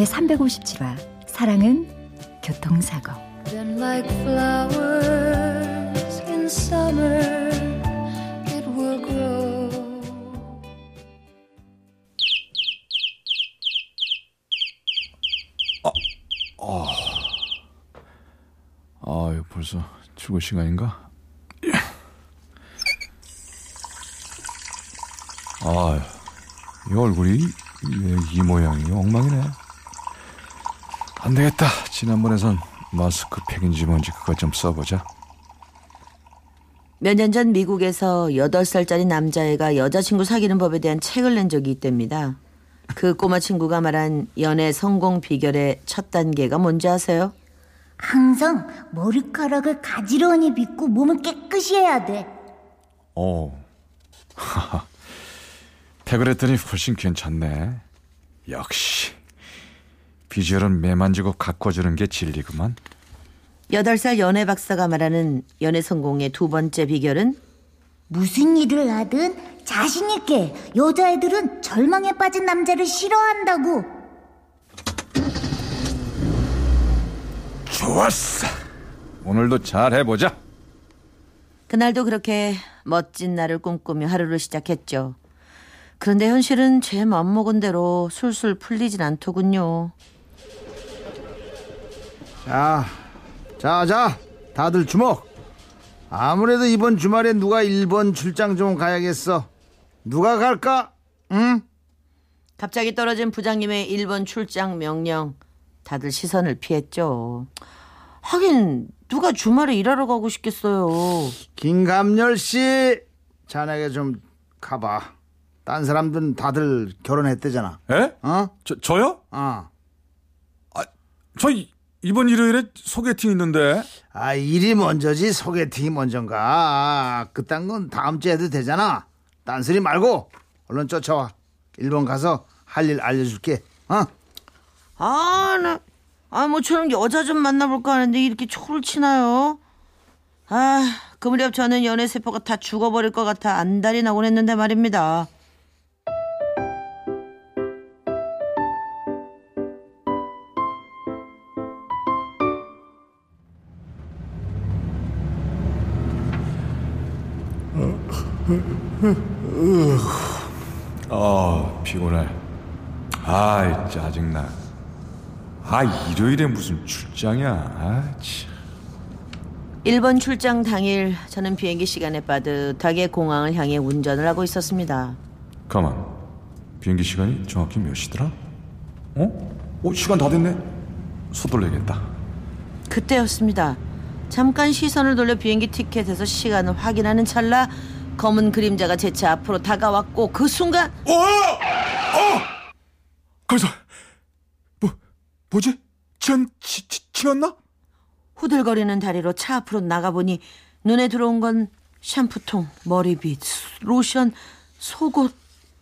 제 357화 사랑은 교통사고 like flowers in summer it will grow 아, 아, 아, 벌써 출근 시간인가? 아, 이 얼굴이 이, 이 모양이 엉망이네. 안 되겠다. 지난번에선 마스크팩인지 뭔지 그것 좀 써보자. 몇 년 전 미국에서 8살짜리 남자애가 여자친구 사귀는 법에 대한 책을 낸 적이 있답니다. 그 꼬마 친구가 말한 연애 성공 비결의 첫 단계가 뭔지 아세요? 항상 머리카락을 가지런히 빗고 몸을 깨끗이 해야 돼. 어. 팩을 했더니 훨씬 괜찮네. 역시 비주얼은 매만지고 가꿔주는 게 진리구만. 8살 연애 박사가 말하는 연애 성공의 두 번째 비결은 무슨 일을 하든 자신 있게 여자애들은 절망에 빠진 남자를 싫어한다고. 좋았어. 오늘도 잘 해보자. 그날도 그렇게 멋진 날을 꿈꾸며 하루를 시작했죠. 그런데 현실은 제 맘먹은 대로 술술 풀리진 않더군요. 자, 자, 자, 다들 주목. 아무래도 이번 주말에 누가 일본 출장 좀 가야겠어. 누가 갈까? 응? 갑자기 떨어진 부장님의 일본 출장 명령. 다들 시선을 피했죠. 하긴 누가 주말에 일하러 가고 싶겠어요. 김감열 씨, 자네가 좀 가봐. 딴 사람들은 다들 결혼했대잖아. 에? 어? 저 저요? 어. 아, 저 이번 일요일에 소개팅 있는데. 아, 일이 먼저지 소개팅이 먼저인가. 아, 그딴 건 다음 주에 해도 되잖아. 딴소리 말고 얼른 쫓아와. 일본 가서 할 일 알려줄게. 어? 아, 나, 아, 뭐처럼 여자 좀 만나볼까 하는데 이렇게 초를 치나요? 아, 그 무렵 저는 연애 세포가 다 죽어버릴 것 같아 안달이 나곤 했는데 말입니다. 아 피곤해. 아 짜증나. 아 일요일에 무슨 출장이야. 아 참. 일본 출장 당일 저는 비행기 시간에 빠듯하게 공항을 향해 운전을 하고 있었습니다. 가만. 비행기 시간이 정확히 몇 시더라? 어? 어 시간 다 됐네. 서둘러야겠다. 그때였습니다. 잠깐 시선을 돌려 비행기 티켓에서 시간을 확인하는 찰나 검은 그림자가 제차 앞으로 다가왔고 그 순간 어! 어! 거기서 뭐 뭐지? 치연 치, 치, 치였나? 후들거리는 다리로 차 앞으로 나가보니 눈에 들어온 건 샴푸통, 머리빗, 로션, 속옷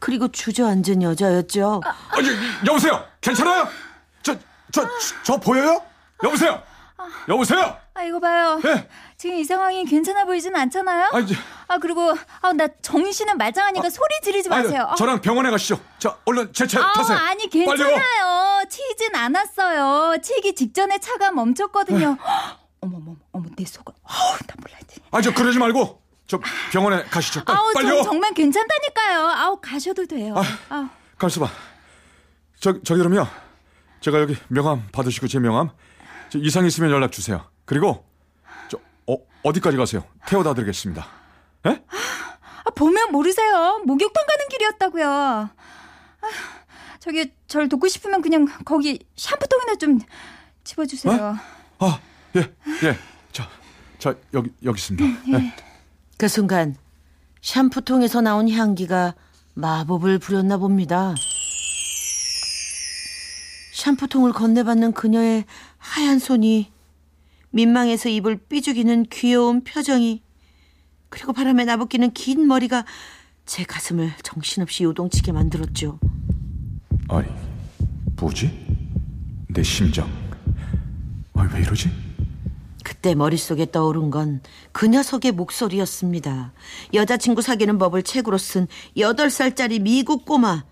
그리고 주저앉은 여자였죠. 아, 여보세요. 괜찮아요? 저 저 저 보여요? 여보세요. 여보세요. 아 이거 봐요. 네. 지금 이 상황이 괜찮아 보이진 않잖아요. 아, 이제, 아 그리고 아 나 정신은 말짱하니까 아, 소리 지르지 마세요. 아니, 저랑 병원에 가시죠. 자, 얼른 제차 아, 타세요. 아니 빨리요. 괜찮아요. 치진 않았어요. 치기 직전에 차가 멈췄거든요. 어머 어머 어머 내 속은 어우 나 몰랐지. 아, 저 그러지 말고 저 병원에 가시죠. 빨리, 아우 빨리요. 저, 정말 괜찮다니까요. 아우 가셔도 돼요. 아, 아우. 가만있어 봐. 저, 저기 그러면 제가 여기 명함 받으시고 제 명함 저 이상 있으면 연락 주세요. 그리고 저 어, 어디까지 가세요? 태워다 드리겠습니다. 예? 아, 보면 모르세요. 목욕탕 가는 길이었다고요. 아, 저기 절 돕고 싶으면 그냥 거기 샴푸통이나 좀 집어주세요. 아, 예, 예. 자, 자 여기 여기 있습니다. 예. 그 순간 샴푸통에서 나온 향기가 마법을 부렸나 봅니다. 샴푸통을 건네받는 그녀의 하얀 손이 민망해서 입을 삐죽이는 귀여운 표정이 그리고 바람에 나부끼는 긴 머리가 제 가슴을 정신없이 요동치게 만들었죠. 아니, 뭐지? 내 심장. 아, 왜 이러지? 그때 머릿속에 떠오른 건 그 녀석의 목소리였습니다. 여자친구 사귀는 법을 책으로 쓴 8살짜리 미국 꼬마.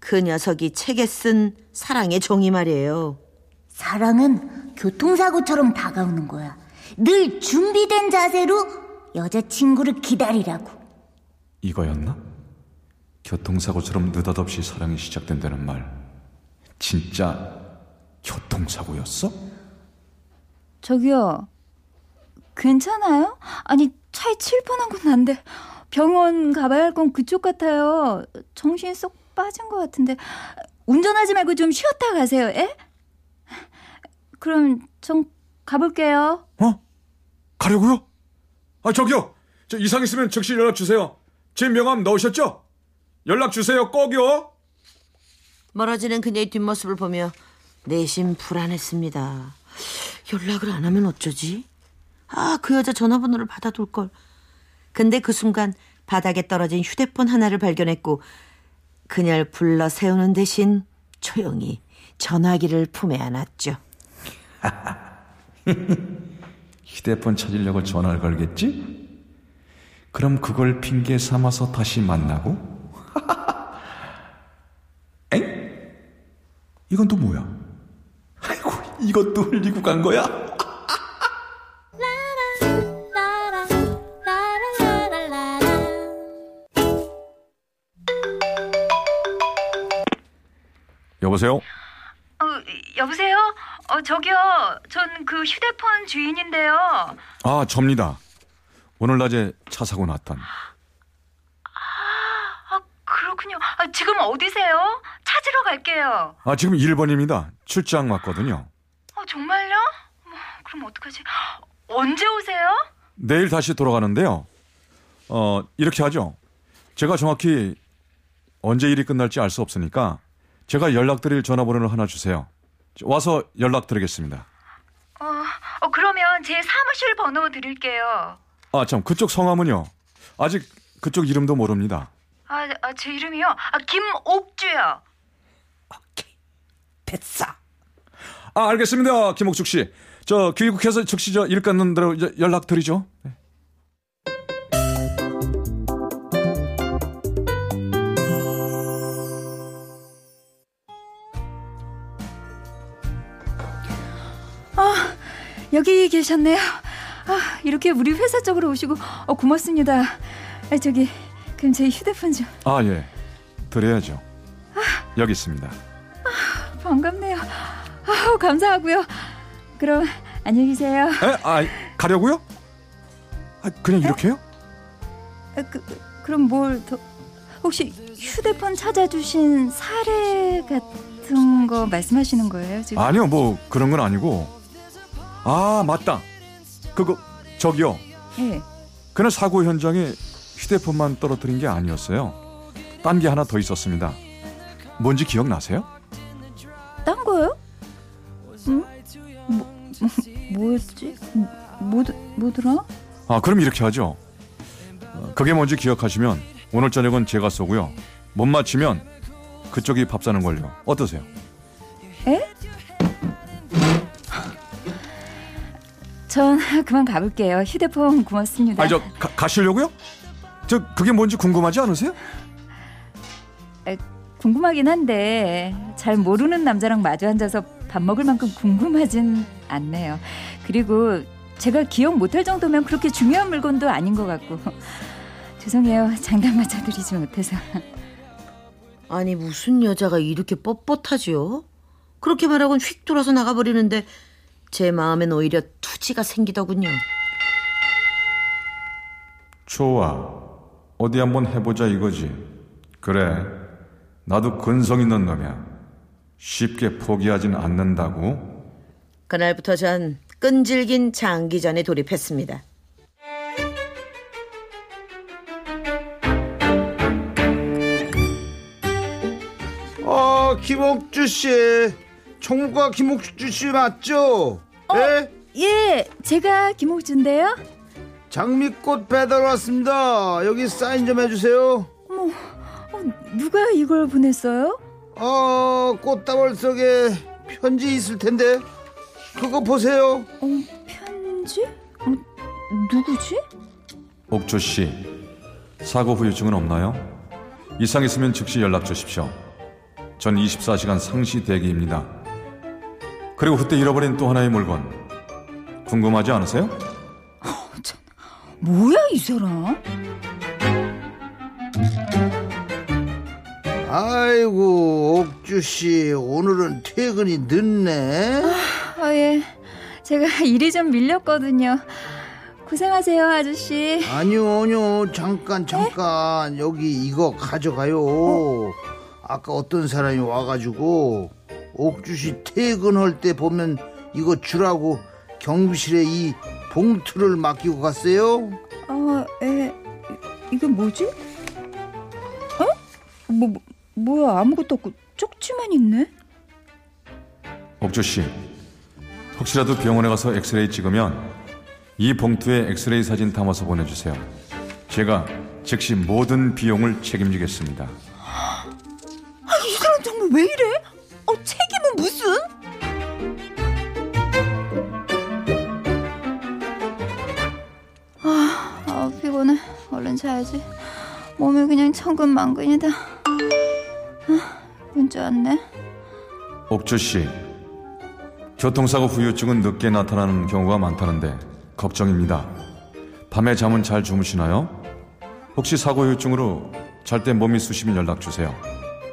그 녀석이 책에 쓴 사랑의 종이 말이에요. 사랑은 교통사고처럼 다가오는 거야. 늘 준비된 자세로 여자친구를 기다리라고. 이거였나? 교통사고처럼 느닷없이 사랑이 시작된다는 말. 진짜 교통사고였어? 저기요. 괜찮아요? 아니, 차에 칠 뻔한 건 난데 병원 가봐야 할 건 그쪽 같아요. 정신 쏙 빠진 것 같은데 운전하지 말고 좀 쉬었다 가세요. 에? 그럼 전 가볼게요. 어? 가려고요? 아, 저기요. 저 이상 있으면 즉시 연락 주세요. 제 명함 넣으셨죠? 연락 주세요. 꼭요. 멀어지는 그녀의 뒷모습을 보며 내심 불안했습니다. 연락을 안 하면 어쩌지? 아, 그 여자 전화번호를 받아둘 걸. 근데 그 순간 바닥에 떨어진 휴대폰 하나를 발견했고 그녀를 불러 세우는 대신 조용히 전화기를 품에 안았죠. 휴대폰 찾으려고 전화를 걸겠지? 그럼 그걸 핑계 삼아서 다시 만나고? 엥? 이건 또 뭐야? 아이고, 이것도 흘리고 간 거야? 여보세요? 어, 저기요. 전 그 휴대폰 주인인데요. 아, 접니다. 오늘 낮에 차 사고 났던. 아, 그렇군요. 아, 지금 어디세요? 찾으러 갈게요. 아, 지금 1번입니다. 출장 왔거든요. 어, 정말요? 뭐, 그럼 어떡하지? 언제 오세요? 내일 다시 돌아가는데요. 어, 이렇게 하죠. 제가 정확히 언제 일이 끝날지 알 수 없으니까 제가 연락드릴 전화번호를 하나 주세요. 와서 연락드리겠습니다. 어, 어, 그러면 제 사무실 번호 드릴게요. 아, 참, 그쪽 성함은요? 아직 그쪽 이름도 모릅니다. 아, 아, 제 이름이요? 아, 김옥주요. 됐어. 아, 알겠습니다. 김옥숙 씨. 저 교육국에서 즉시 저일 끝난 대로 연락드리죠. 네. 여기 계셨네요. 아, 이렇게 우리 회사 쪽으로 오시고 어, 고맙습니다. 아, 저기 그럼 제 휴대폰 좀 아, 예. 드려야죠. 여기 있습니다. 반갑네요. 아, 감사하고요. 그럼 안녕히 계세요. 에? 아, 가려고요? 아, 그냥 이렇게요? 아, 그, 그럼 뭘 더 혹시 휴대폰 찾아주신 사례 같은 거 말씀하시는 거예요 지금? 아니요, 뭐 그런 건 아니고. 아, 맞다. 그거 저기요. 예. 그날 사고 현장에 휴대폰만 떨어뜨린 게 아니었어요. 딴 게 하나 더 있었습니다. 뭔지 기억나세요? 딴 거요? 응? 뭐, 뭐였지? 뭐, 뭐더라? 아, 그럼 이렇게 하죠. 어, 그게 뭔지 기억하시면 오늘 저녁은 제가 쏘고요. 못 맞히면 그쪽이 밥 사는 걸요. 어떠세요? 전 그만 가볼게요. 휴대폰 고맙습니다. 아니 저 가, 가시려고요? 저 그게 뭔지 궁금하지 않으세요? 궁금하긴 한데 잘 모르는 남자랑 마주 앉아서 밥 먹을 만큼 궁금하진 않네요. 그리고 제가 기억 못할 정도면 그렇게 중요한 물건도 아닌 것 같고 죄송해요. 장단 맞춰드리지 못해서. 아니 무슨 여자가 이렇게 뻣뻣하지요? 그렇게 말하곤 휙 돌아서 나가버리는데 제 마음엔 오히려 투지가 생기더군요. 좋아. 어디 한번 해보자 이거지. 그래. 나도 근성 있는 놈이야. 쉽게 포기하진 않는다고. 그날부터 전 끈질긴 장기전에 돌입했습니다. 어, 김옥주 씨. 총무과 김옥주 씨 맞죠? 예? 예, 제가 김옥주인데요. 장미꽃 배달 왔습니다. 여기 사인 좀 해주세요. 어, 누가 이걸 보냈어요? 어, 꽃다발 속에 편지 있을 텐데 그거 보세요. 어, 편지? 어, 누구지? 옥조 씨, 사고 후유증은 없나요? 이상 있으면 즉시 연락 주십시오. 전 24시간 상시 대기입니다. 그리고 그때 잃어버린 또 하나의 물건 궁금하지 않으세요? 뭐야 이 사람? 아이고 옥주 씨 오늘은 퇴근이 늦네. 아 예, 제가 일이 좀 밀렸거든요. 고생하세요 아저씨. 아니요 아니요 잠깐 잠깐 여기 이거 가져가요. 아까 어떤 사람이 와가지고 옥주 씨 퇴근할 때 보면 이거 주라고 경비실에 이 봉투를 맡기고 갔어요. 아, 에, 이게 뭐지? 어? 뭐, 뭐 뭐야 아무것도 없고 쪽지만 있네? 옥조 씨, 혹시라도 병원에 가서 엑스레이 찍으면 이 봉투에 엑스레이 사진 담아서 보내주세요. 제가 즉시 모든 비용을 책임지겠습니다. 이 사람 정말 왜 이래? 어 책임은 무슨? 아, 아 피곤해. 얼른 자야지. 몸이 그냥 천근만근이다. 아, 문자 왔네. 옥조 씨, 교통사고 후유증은 늦게 나타나는 경우가 많다는데 걱정입니다. 밤에 잠은 잘 주무시나요? 혹시 사고 후유증으로 잘 때 몸이 쑤시면 연락 주세요.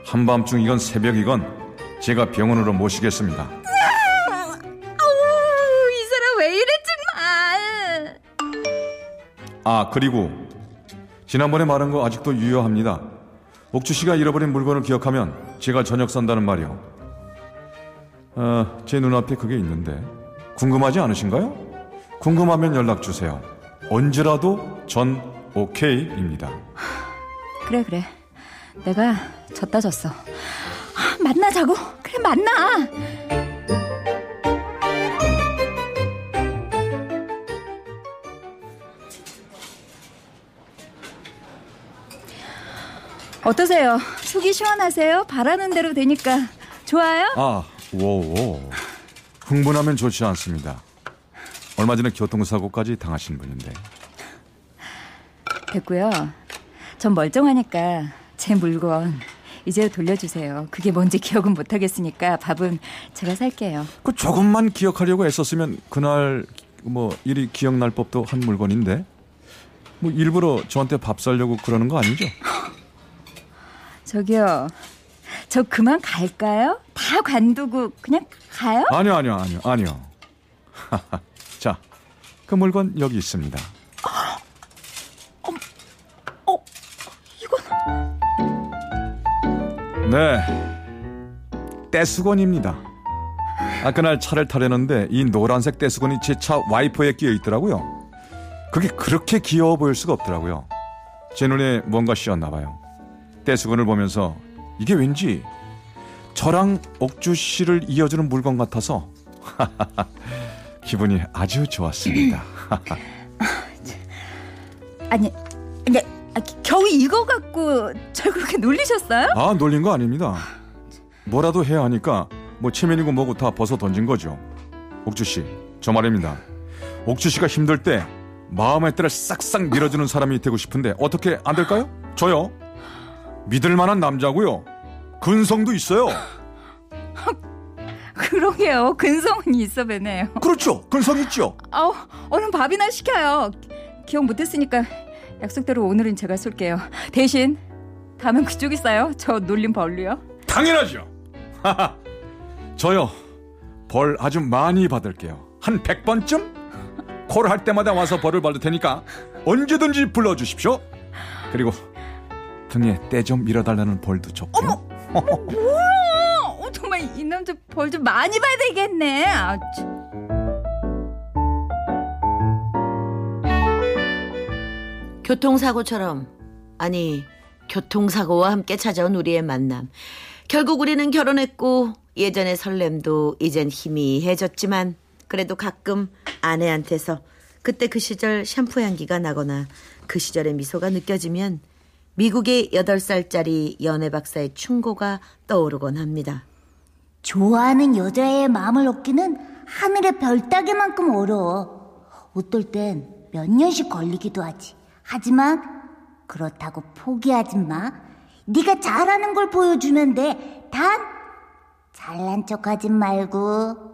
한밤중 이건 새벽이건 제가 병원으로 모시겠습니다. 아우 이 사람 왜 이래 정말. 아, 그리고 지난번에 말한 거 아직도 유효합니다. 옥주 씨가 잃어버린 물건을 기억하면 제가 저녁 산다는 말이요. 아, 제 눈앞에 그게 있는데 궁금하지 않으신가요? 궁금하면 연락 주세요. 언제라도 전 오케이입니다. 그래 그래. 내가 졌다 졌어. 아, 만나자고. 그래 만나. 어떠세요? 속이 시원하세요? 바라는 대로 되니까 좋아요? 아, 워워. 흥분하면 좋지 않습니다. 얼마 전에 교통사고까지 당하신 분인데. 됐고요. 전 멀쩡하니까 제 물건 이제 돌려주세요. 그게 뭔지 기억은 못하겠으니까 밥은 제가 살게요. 그 조금만 기억하려고 애썼으면 그날 뭐 일이 기억날 법도 한 물건인데. 뭐 일부러 저한테 밥 살려고 그러는 거 아니죠? 저기요. 저 그만 갈까요? 다 관두고 그냥 가요? 아니요, 아니요, 아니요, 아니요. 자, 그 물건 여기 있습니다. 네. 떼수건입니다. 아, 그날 차를 타려는데 이 노란색 떼수건이 제 차 와이퍼에 끼어 있더라고요. 그게 그렇게 귀여워 보일 수가 없더라고요. 제 눈에 뭔가 씌었나 봐요. 떼수건을 보면서 이게 왠지 저랑 옥주 씨를 이어주는 물건 같아서 기분이 아주 좋았습니다. 아니, 아니, 아, 겨우 이거 갖고 절 그렇게 놀리셨어요? 아, 놀린 거 아닙니다. 뭐라도 해야 하니까 뭐 체면이고 뭐고 다 벗어 던진 거죠. 옥주 씨, 저 말입니다. 옥주 씨가 힘들 때 마음의 뜰을 싹싹 밀어주는 사람이 되고 싶은데 어떻게 안 될까요? 저요. 믿을 만한 남자고요. 근성도 있어요. 그러게요. 근성은 있어 뵈네요. 그렇죠. 근성 있죠. 아우, 얼른 밥이나 시켜요. 기억 못했으니까 약속대로 오늘은 제가 쏠게요. 대신 다음엔 그쪽이 싸요. 저 놀림 벌로요. 당연하죠. 저요. 벌 아주 많이 받을게요. 한 100번쯤? 콜 할 때마다 와서 벌을 받을 테니까 언제든지 불러주십시오. 그리고 등에 때 좀 밀어달라는 벌도 좋고. 어머! 어, 정말 이 남자 벌 좀 많이 되겠네. 아, 참. 교통사고처럼 아니 교통사고와 함께 찾아온 우리의 만남 결국 우리는 결혼했고 예전의 설렘도 이젠 희미해졌지만 그래도 가끔 아내한테서 그때 그 시절 샴푸 향기가 나거나 그 시절의 미소가 느껴지면 미국의 8살짜리 연애 박사의 충고가 떠오르곤 합니다. 좋아하는 여자의 마음을 얻기는 하늘의 별 따기만큼 어려워. 어떨 땐 몇 년씩 걸리기도 하지. 하지만 그렇다고 포기하지 마. 네가 잘하는 걸 보여주면 돼. 단 잘난 척하지 말고